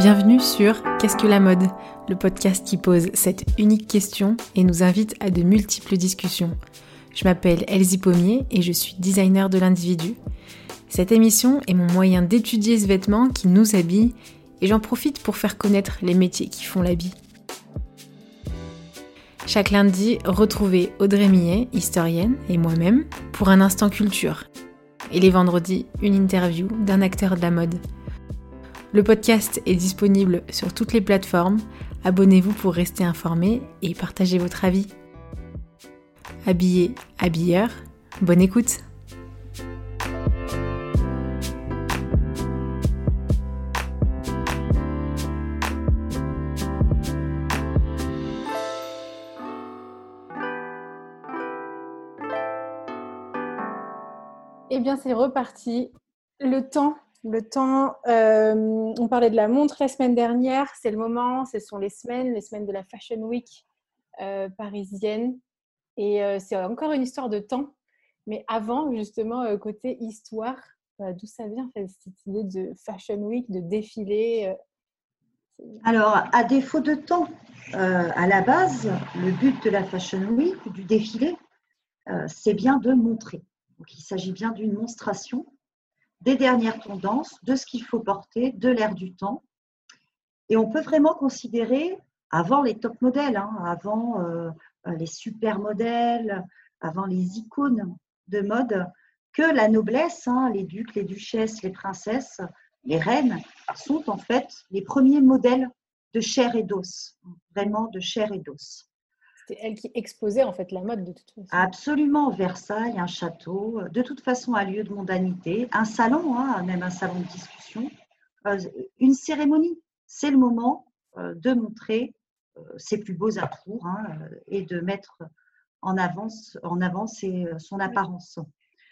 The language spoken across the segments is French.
Bienvenue sur Qu'est-ce que la mode Le podcast qui pose cette unique question et nous invite à de multiples discussions. Je m'appelle Elsie Pommier et je suis designer de l'individu. Cette émission est mon moyen d'étudier ce vêtement qui nous habille et j'en profite pour faire connaître les métiers qui font l'habit. Chaque lundi, retrouvez Audrey Millet, historienne, et moi-même pour un instant culture. Et les vendredis, une interview d'un acteur de la mode. Le podcast est disponible sur toutes les plateformes. Abonnez-vous pour rester informé et partagez votre avis. Habillé, habilleur, bonne écoute Eh bien, c'est reparti. Le temps le temps, euh, on parlait de la montre la semaine dernière, c'est le moment, ce sont les semaines, les semaines de la Fashion Week euh, parisienne. Et euh, c'est encore une histoire de temps. Mais avant, justement, côté histoire, d'où ça vient cette idée de Fashion Week, de défilé Alors, à défaut de temps, à la base, le but de la Fashion Week du défilé, c'est bien de montrer. Donc, il s'agit bien d'une monstration des dernières tendances, de ce qu'il faut porter, de l'air du temps. Et on peut vraiment considérer, avant les top modèles, hein, avant euh, les super modèles, avant les icônes de mode, que la noblesse, hein, les ducs, les duchesses, les princesses, les reines, sont en fait les premiers modèles de chair et d'os, vraiment de chair et d'os. C'est elle qui exposait en fait la mode de toute façon. Absolument, Versailles, un château, de toute façon un lieu de mondanité, un salon, hein, même un salon de discussion, euh, une cérémonie. C'est le moment euh, de montrer euh, ses plus beaux atours hein, et de mettre en avance, en avant son apparence.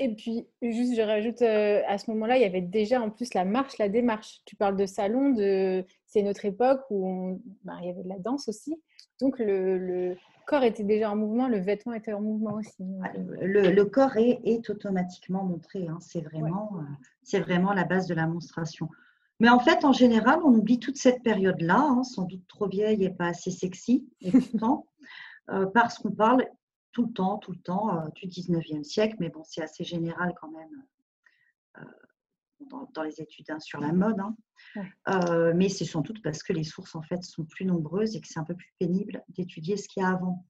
Et puis, juste, je rajoute, à ce moment-là, il y avait déjà en plus la marche, la démarche. Tu parles de salon, de... c'est notre époque où ben, il y avait de la danse aussi. Donc, le, corps était déjà en mouvement, le vêtement était en mouvement aussi. Le, corps est, automatiquement montré. Hein. C'est vraiment, euh, vraiment la base de la monstration. Mais en fait, en général, on oublie toute cette période-là, hein, sans doute trop vieille et pas assez sexy, euh, parce qu'on parle tout le temps, tout le temps euh, du 19e siècle. Mais bon, c'est assez général quand même dans, les études hein, sur la mode. Hein. Euh, mais c'est sans doute parce que les sources en fait sont plus nombreuses et que c'est un peu plus pénible d'étudier ce qu'il y a avant.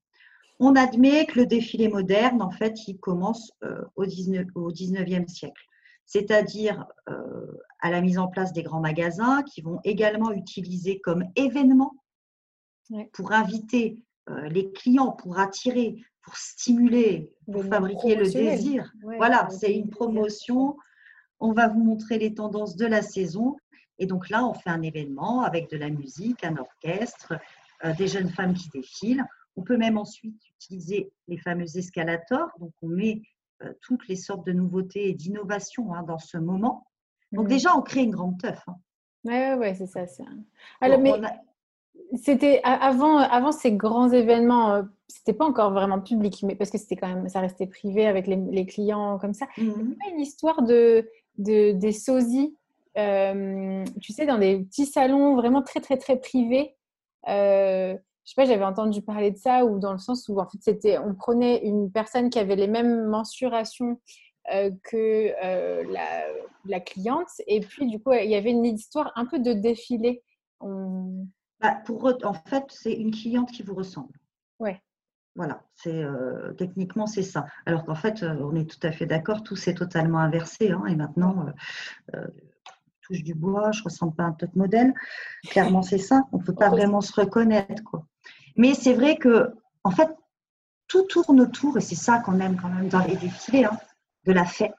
On admet que le défilé moderne, en fait, il commence euh, au, 19, au 19e siècle, c'est-à-dire euh, à la mise en place des grands magasins qui vont également utiliser comme événement pour inviter les clients, pour attirer, pour stimuler, pour fabriquer le désir. voilà, c'est une promotion on va vous montrer les tendances de la saison. Et donc là, on fait un événement avec de la musique, un orchestre, euh, des jeunes femmes qui défilent. On peut même ensuite utiliser les fameux escalators. Donc, on met euh, toutes les sortes de nouveautés et d'innovations hein, dans ce moment. Donc, mmh. déjà, on crée une grande teuf. Hein. Oui, ouais, ouais, c'est ça. Alors, mais c'était avant, avant ces grands événements, euh, c'était pas encore vraiment public, mais parce que c'était quand même, ça restait privé avec les, clients comme ça. Mmh. Il y a une histoire de des sosies, euh, tu sais, dans des petits salons vraiment très, très, très privés. Euh, je sais pas, j'avais entendu parler de ça, ou dans le sens où, en fait, c'était, on prenait une personne qui avait les mêmes mensurations euh, que la, la, cliente, et puis, du coup, il y avait une histoire un peu de défilé. Bah, pour, en fait, c'est une cliente qui vous ressemble. Ouais. Voilà, c'est euh, techniquement c'est ça. Alors qu'en fait, euh, on est tout à fait d'accord, tout s'est totalement inversé. Hein, et maintenant, euh, touche du bois, je ne ressemble pas à un top modèle. Clairement, c'est ça. On ne peut pas vraiment se reconnaître. Quoi. Mais c'est vrai que, en fait, tout tourne autour, et c'est ça qu'on aime quand même dans les défilés, hein, de la fête.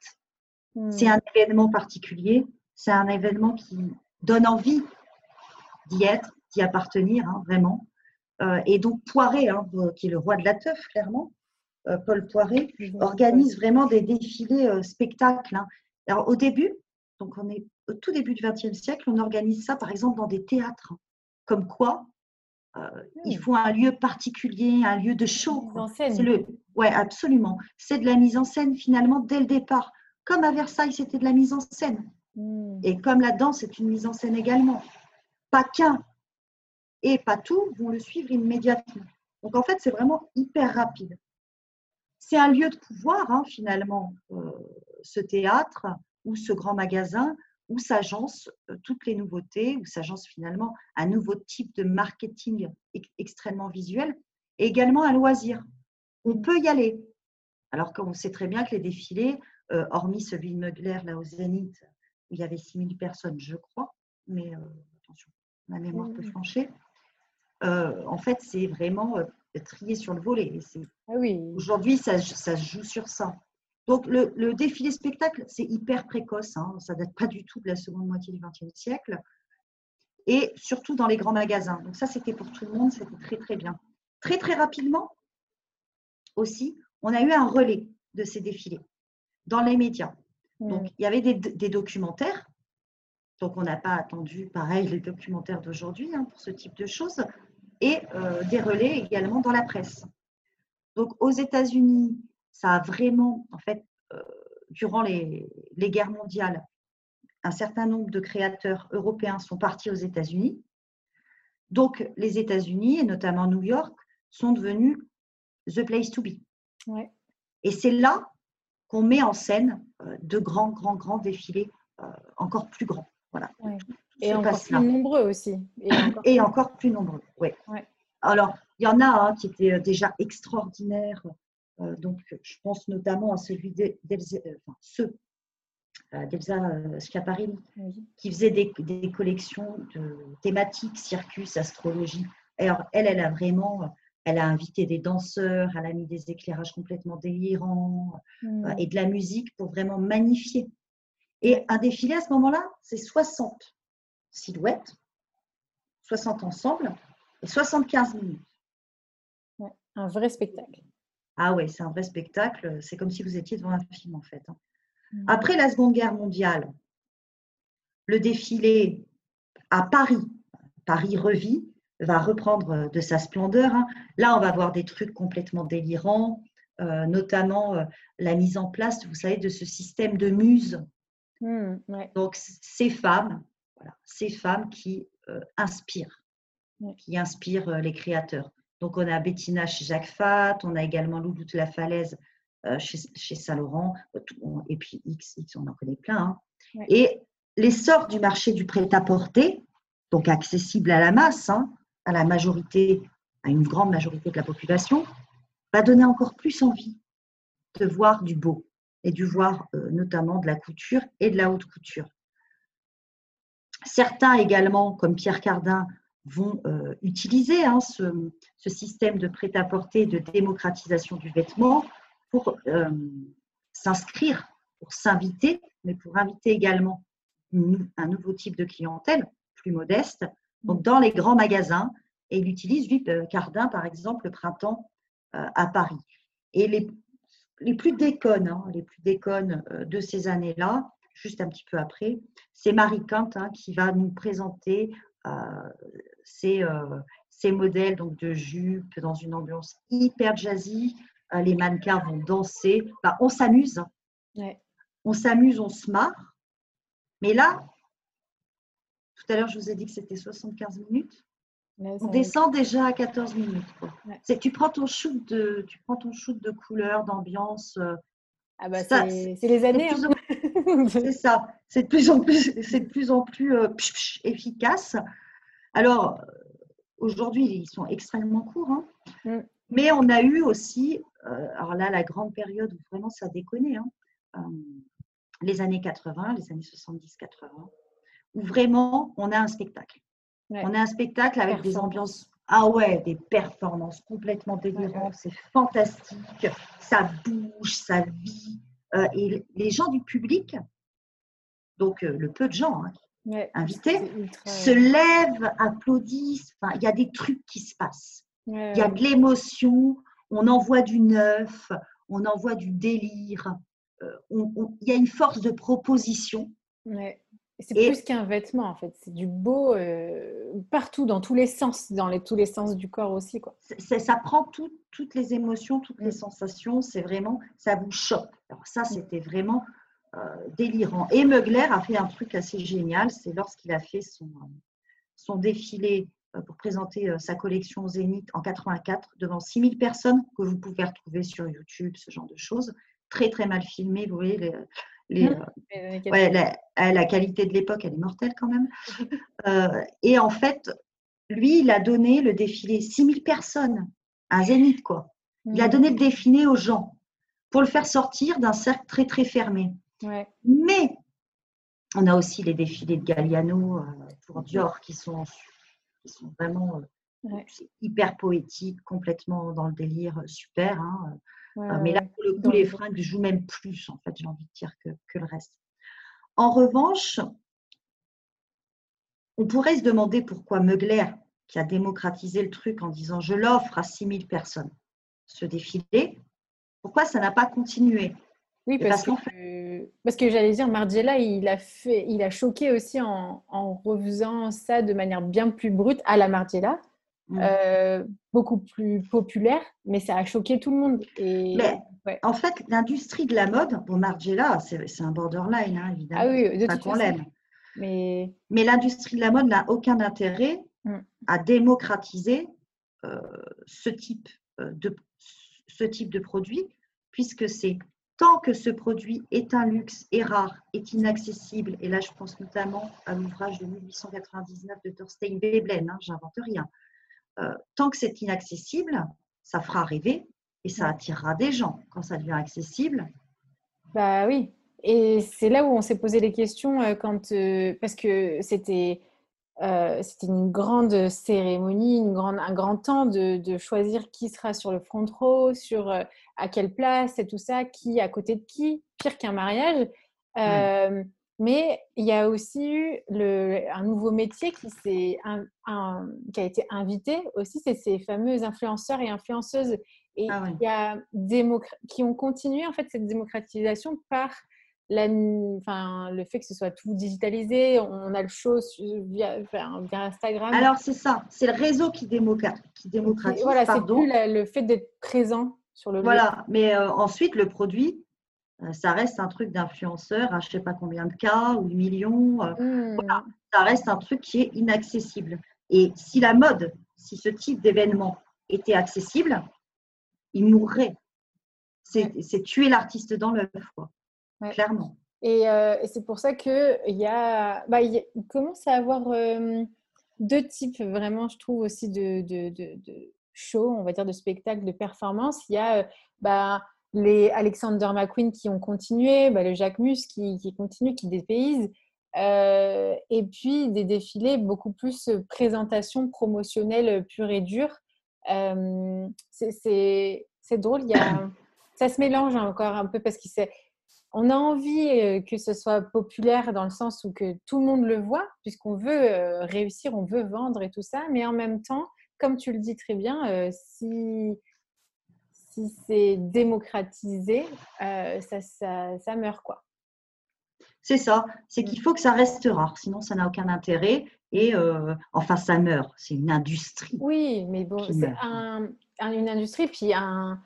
C'est hmm. un événement particulier, c'est un événement qui donne envie d'y être, d'y appartenir, hein, vraiment. Euh, et donc Poiré, hein, qui est le roi de la teuf, clairement, euh, Paul Poiré, organise vraiment des défilés euh, spectacles. Hein. Alors au début, donc on est au tout début du XXe siècle, on organise ça par exemple dans des théâtres. Comme quoi, il hmm. faut un lieu particulier, un lieu de show. C'est le, ouais, absolument. C'est de la mise en scène finalement dès le départ. Comme à Versailles, c'était de la mise en scène. Hmm. Et comme la danse, c'est une mise en scène également. pas qu'un et pas tout vont le suivre immédiatement. Donc en fait, c'est vraiment hyper rapide. C'est un lieu de pouvoir, hein, finalement, euh, ce théâtre ou ce grand magasin où s'agencent euh, toutes les nouveautés, où s'agence finalement un nouveau type de marketing extrêmement visuel et également un loisir. On peut y aller. Alors qu'on sait très bien que les défilés, euh, hormis celui de Mugler là au Zénith, où il y avait 6000 personnes, je crois, mais attention, ma mémoire peut flancher. En fait, c'est vraiment trier sur le volet. Ah oui. Aujourd'hui, ça, ça, se joue sur ça. Donc, le, défilé spectacle, c'est hyper précoce. Hein. Ça date pas du tout de la seconde moitié du XXe siècle. Et surtout dans les grands magasins. Donc, ça, c'était pour tout le monde. C'était très, très bien. Très, très rapidement aussi, on a eu un relais de ces défilés dans les médias. Donc, il y avait des, documentaires. Donc, on n'a pas attendu, pareil, les documentaires d'aujourd'hui hein, pour ce type de choses et euh, des relais également dans la presse. Donc aux États-Unis, ça a vraiment, en fait, euh, durant les, guerres mondiales, un certain nombre de créateurs européens sont partis aux États-Unis. Donc les États-Unis, et notamment New York, sont devenus the place to be. Et c'est là qu'on met en scène euh, de grands, grands, grands défilés encore plus grands. Voilà. Et encore plus nombreux aussi. Et encore, plus nombreux, oui. Alors, il y en a hein, qui étaient euh, déjà extraordinaires. Euh, donc, je pense notamment à celui d'Elsa, euh, enfin, ceux d'Elsa Schiaparini, qui faisait des, des, collections de thématiques, circus, astrologie. Alors, elle, elle a vraiment, elle a invité des danseurs, elle a mis des éclairages complètement délirants hmm. et de la musique pour vraiment magnifier. Et un défilé à ce moment-là, c'est 60 silhouettes, 60 ensemble et 75 minutes. un vrai spectacle. Ah oui, c'est un vrai spectacle. C'est comme si vous étiez devant un film en fait. Hein. Mm. Après la Seconde Guerre mondiale, le défilé à Paris, Paris revit, va reprendre de sa splendeur. Hein. Là, on va voir des trucs complètement délirants, euh, notamment euh, la mise en place, vous savez, de ce système de muses. Mm, Donc, ces femmes ces femmes qui euh, inspirent, qui inspirent euh, les créateurs. Donc, on a Bettina chez Jacques Fat, on a également Loulou de la Falaise euh, chez, Saint-Laurent, et puis X, X, on en connaît plein. Hein. Et l'essor du marché du prêt-à-porter, donc accessible à la masse, hein, à la majorité, à une grande majorité de la population, va donner encore plus envie de voir du beau et du voir notamment de la couture et de la haute couture. Certains également, comme Pierre Cardin, vont euh, utiliser hein, ce, système de prêt-à-porter, de démocratisation du vêtement pour euh, s'inscrire, pour s'inviter, mais pour inviter également un nouveau type de clientèle plus modeste, donc dans les grands magasins. Et il utilise, lui, euh, Cardin, par exemple, le printemps à Paris. Et les, plus déconnes, hein, les plus déconnes de ces années-là, juste un petit peu après, c'est Marie Kant hein, qui va nous présenter euh, euh, ces, modèles donc, de jupes dans une ambiance hyper jazzy. Euh, les mannequins vont danser. on s'amuse. On s'amuse, on se marre. Mais là, tout à l'heure, je vous ai dit que c'était 75 minutes. on descend déjà à 14 minutes. Tu prends ton shoot de, tu prends ton shoot de couleur, d'ambiance. Ah bah c'est les années. c'est ça. C'est de plus en plus, c'est de plus en plus euh, efficace. Alors aujourd'hui, ils sont extrêmement courts, hein. mm. mais on a eu aussi, euh, alors là, la grande période où vraiment ça déconnait, hein, euh, les années 80, les années 70-80, où vraiment on a un spectacle. On a un spectacle avec des ambiances ah ouais, des performances complètement délirantes, c'est fantastique, ça bouge, ça vit. Et les gens du public donc euh, le peu de gens hein, invités, se lèvent, applaudissent. Enfin, il y a des trucs qui se passent. il y a de l'émotion, on envoie du neuf, on envoie du délire. Euh, il y a une force de proposition. C'est plus qu'un vêtement, en fait. C'est du beau euh, partout, dans tous les sens, dans les, tous les sens du corps aussi. Quoi. Ça prend toutes les émotions, toutes les mm. sensations. C'est vraiment, ça vous choque. Alors ça, mm. c'était vraiment euh, délirant. Et Meugler a fait un truc assez génial, c'est lorsqu'il a fait son, son défilé euh, pour présenter sa collection Zénith en 84 devant 6000 personnes que vous pouvez retrouver sur YouTube, ce genre de choses. Très, très mal filmé, vous voyez, les, mmh. la, qualité de l'époque, elle est mortelle quand même. et en fait, lui, il a donné le défilé 6000 personnes, un zénith, quoi. Il a mmh. donné le défilé aux gens pour le faire sortir d'un cercle très, très fermé. Mais on a aussi les défilés de Galliano euh, pour Dior qui sont, qui sont vraiment euh, hyper poétiques, complètement dans le délire, euh, super. Hein, mais là, pour le coup, les fringues jouent même plus, en fait, j'ai envie de dire, que, que le reste. En revanche, on pourrait se demander pourquoi Mugler, qui a démocratisé le truc en disant je l'offre à 6000 personnes, ce défilé, pourquoi ça n'a pas continué? Oui, parce, que, parce que j'allais dire, Margiela, il a, fait, il a choqué aussi en, en refaisant ça de manière bien plus brute à la Margiela. Mm. Euh, beaucoup plus populaire, mais ça a choqué tout le monde. Et, En fait, l'industrie de la mode, bon, Margiela, c'est un borderline, hein, évidemment. Ah oui, de toute façon. l'aime. Mais, mais l'industrie de la mode n'a aucun intérêt mm. à démocratiser euh, ce type euh, de ce type de produit, puisque c'est tant que ce produit est un luxe, est rare, est inaccessible, et là je pense notamment à l'ouvrage de 1899 de Thorstein Veblen, hein, j'invente rien, euh, tant que c'est inaccessible, ça fera rêver et ça attirera des gens. Quand ça devient accessible. Bah oui, et c'est là où on s'est posé les questions euh, quand, euh, parce que c'était euh, c'était une grande cérémonie, une grande, un grand temps de, choisir qui sera sur le front row, sur à quelle place et tout ça, qui à côté de qui, pire qu'un mariage. Mais il y a aussi eu le, un nouveau métier qui, un, qui a été invité aussi, c'est ces fameux influenceurs et influenceuses et ah y a qui ont continué en fait cette démocratisation par enfin, le fait que ce soit tout digitalisé, on a le show via, Instagram. Alors, c'est ça, c'est le réseau qui, démocratise. Qui démocratise voilà, c'est plus le fait d'être présent sur le Voilà, mais euh, ensuite, le produit, ça reste un truc d'influenceur à je ne sais pas combien de cas ou de millions. Euh, mmh. voilà, ça reste un truc qui est inaccessible. Et si la mode, si ce type d'événement était accessible, il mourrait. C'est tuer l'artiste dans l'œuf. Clairement. Euh, et, c'est pour ça qu'il y, a, bah, il commence à avoir euh, deux types, vraiment, je trouve, aussi de, de, de, shows, on va dire, de spectacles, de performances. Il y a euh, bah, les Alexander McQueen qui ont continué, bah, le Jacques Mus qui, continue, qui dépayse. et puis des défilés beaucoup plus présentation promotionnelle pure et dure. c'est drôle, ça se mélange encore un peu parce qu'il on a envie euh, que ce soit populaire dans le sens où que tout le monde le voit, puisqu'on veut euh, réussir, on veut vendre et tout ça, mais en même temps, comme tu le dis très bien, euh, si, si c'est démocratisé, ça, ça, meurt quoi. C'est ça, c'est qu'il faut que ça reste rare, sinon ça n'a aucun intérêt. Et enfin, ça meurt, c'est une industrie. Oui, mais bon, c'est une industrie, puis un,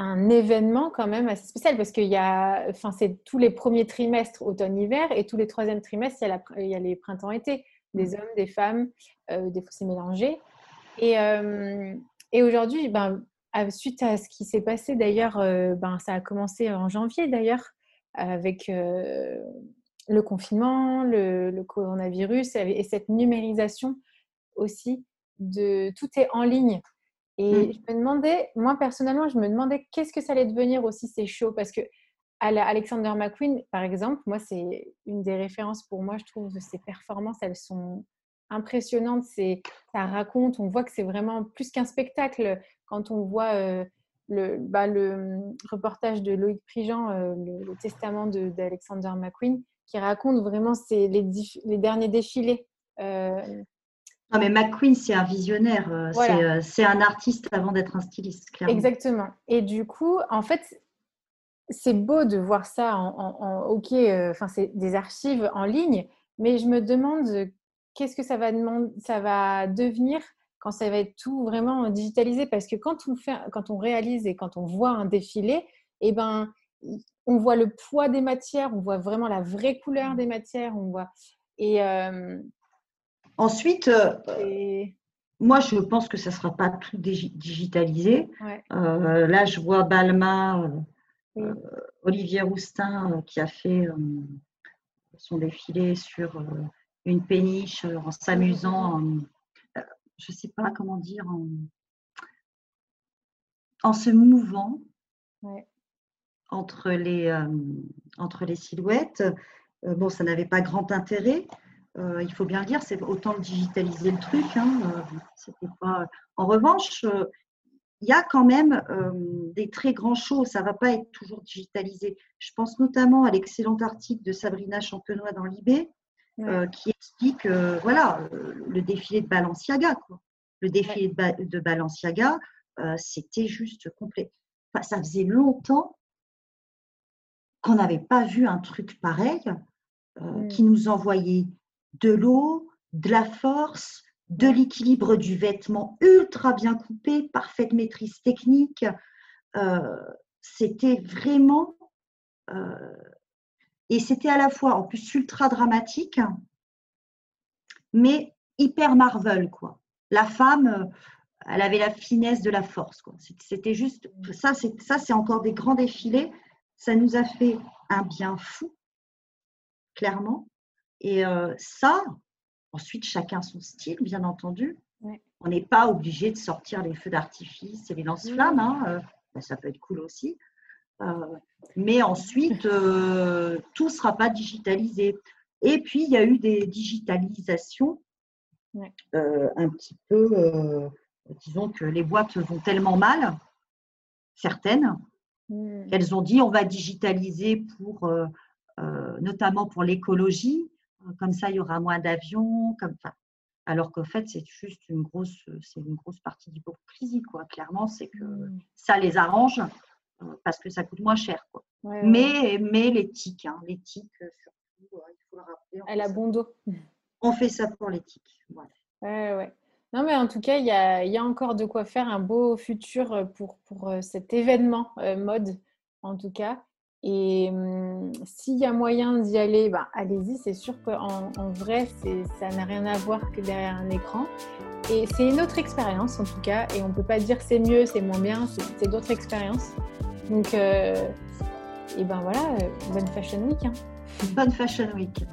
un événement quand même assez spécial parce qu'il y a, enfin, c'est tous les premiers trimestres automne-hiver et tous les troisièmes trimestres, il y a, il y a les printemps-été, des mmh. hommes, des femmes, euh, des fois c'est mélangé. Et, euh, et aujourd'hui, ben, suite à ce qui s'est passé d'ailleurs, euh, ben, ça a commencé en janvier d'ailleurs avec le confinement, le, le, coronavirus et cette numérisation aussi de tout est en ligne. Et mmh. je me demandais, moi personnellement, je me demandais qu'est-ce que ça allait devenir aussi ces shows parce que à la Alexander McQueen, par exemple, moi c'est une des références pour moi, je trouve de ses performances, elles sont impressionnantes. C'est, ça raconte, on voit que c'est vraiment plus qu'un spectacle quand on voit euh, le, bah, le reportage de Loïc Prigent, euh, le, testament d'Alexander McQueen, qui raconte vraiment les, les, derniers défilés. Euh, non, mais McQueen, c'est un visionnaire. C'est un artiste avant d'être un styliste, clairement. Exactement. Et du coup, en fait, c'est beau de voir ça en, OK, euh, enfin, c'est des archives en ligne, mais je me demande qu'est-ce que ça va, demander, ça va devenir quand ça va être tout vraiment digitalisé. Parce que quand on, fait, quand on réalise et quand on voit un défilé, eh ben, on voit le poids des matières, on voit vraiment la vraie couleur des matières, on voit. Et, Ensuite, euh, moi, je pense que ça ne sera pas tout digitalisé. là, je vois Balma, Olivier Roustin, qui a fait son défilé sur une péniche en s'amusant, je ne sais pas comment dire, en, se mouvant entre, les, entre les silhouettes. bon, ça n'avait pas grand intérêt, euh, il faut bien le dire, c'est autant digitaliser le truc. Hein, euh, pas... En revanche, euh, il y a quand même des très grands shows. Ça ne va pas être toujours digitalisé. Je pense notamment à l'excellent article de Sabrina Champenois dans l'IB qui explique voilà, le défilé de Balenciaga. Le défilé de, Balenciaga, c'était juste complet. ça faisait longtemps qu'on n'avait pas vu un truc pareil mm. qui nous envoyait de l'eau, de la force, de l'équilibre du vêtement ultra bien coupé, parfaite maîtrise technique. Euh, c'était vraiment. Euh, et c'était à la fois en plus ultra dramatique, mais hyper Marvel, quoi. La femme, euh, elle avait la finesse de la force, quoi. C'était juste. Ça, c'est encore des grands défilés. Ça nous a fait un bien fou, clairement. Et euh, ça, ensuite, chacun son style, bien entendu. On n'est pas obligé de sortir les feux d'artifice et les lance-flammes. Hein, euh, ben, ça peut être cool aussi. Euh, mais ensuite, tout ne sera pas digitalisé. Et puis, il y a eu des digitalisations un petit peu, disons que les boîtes vont tellement mal, certaines, mmh. qu'elles ont dit on va digitaliser pour, notamment pour l'écologie, comme ça, il y aura moins d'avions, comme ça. Alors qu'en fait, c'est juste une grosse, c'est une grosse partie d'hypocrisie, quoi. Clairement, c'est que mmh. ça les arrange euh, parce que ça coûte moins cher, quoi. mais, mais l'éthique, hein, l'éthique, euh, surtout, euh, il faut le rappeler. Elle a bon dos. On fait ça pour l'éthique. Ouais, ouais. Non, mais en tout cas, il y a, y a, encore de quoi faire un beau futur pour, pour cet événement mode, en tout cas. Et mmh, s'il y a moyen d'y aller, bah, allez-y. C'est sûr qu'en en vrai, ça n'a rien à voir que derrière un écran. Et c'est une autre expérience en tout cas. Et on ne peut pas dire c'est mieux, c'est moins bien. C'est d'autres expériences. Donc, euh, et ben voilà, euh, bonne Fashion Week. Hein. Bonne Fashion Week.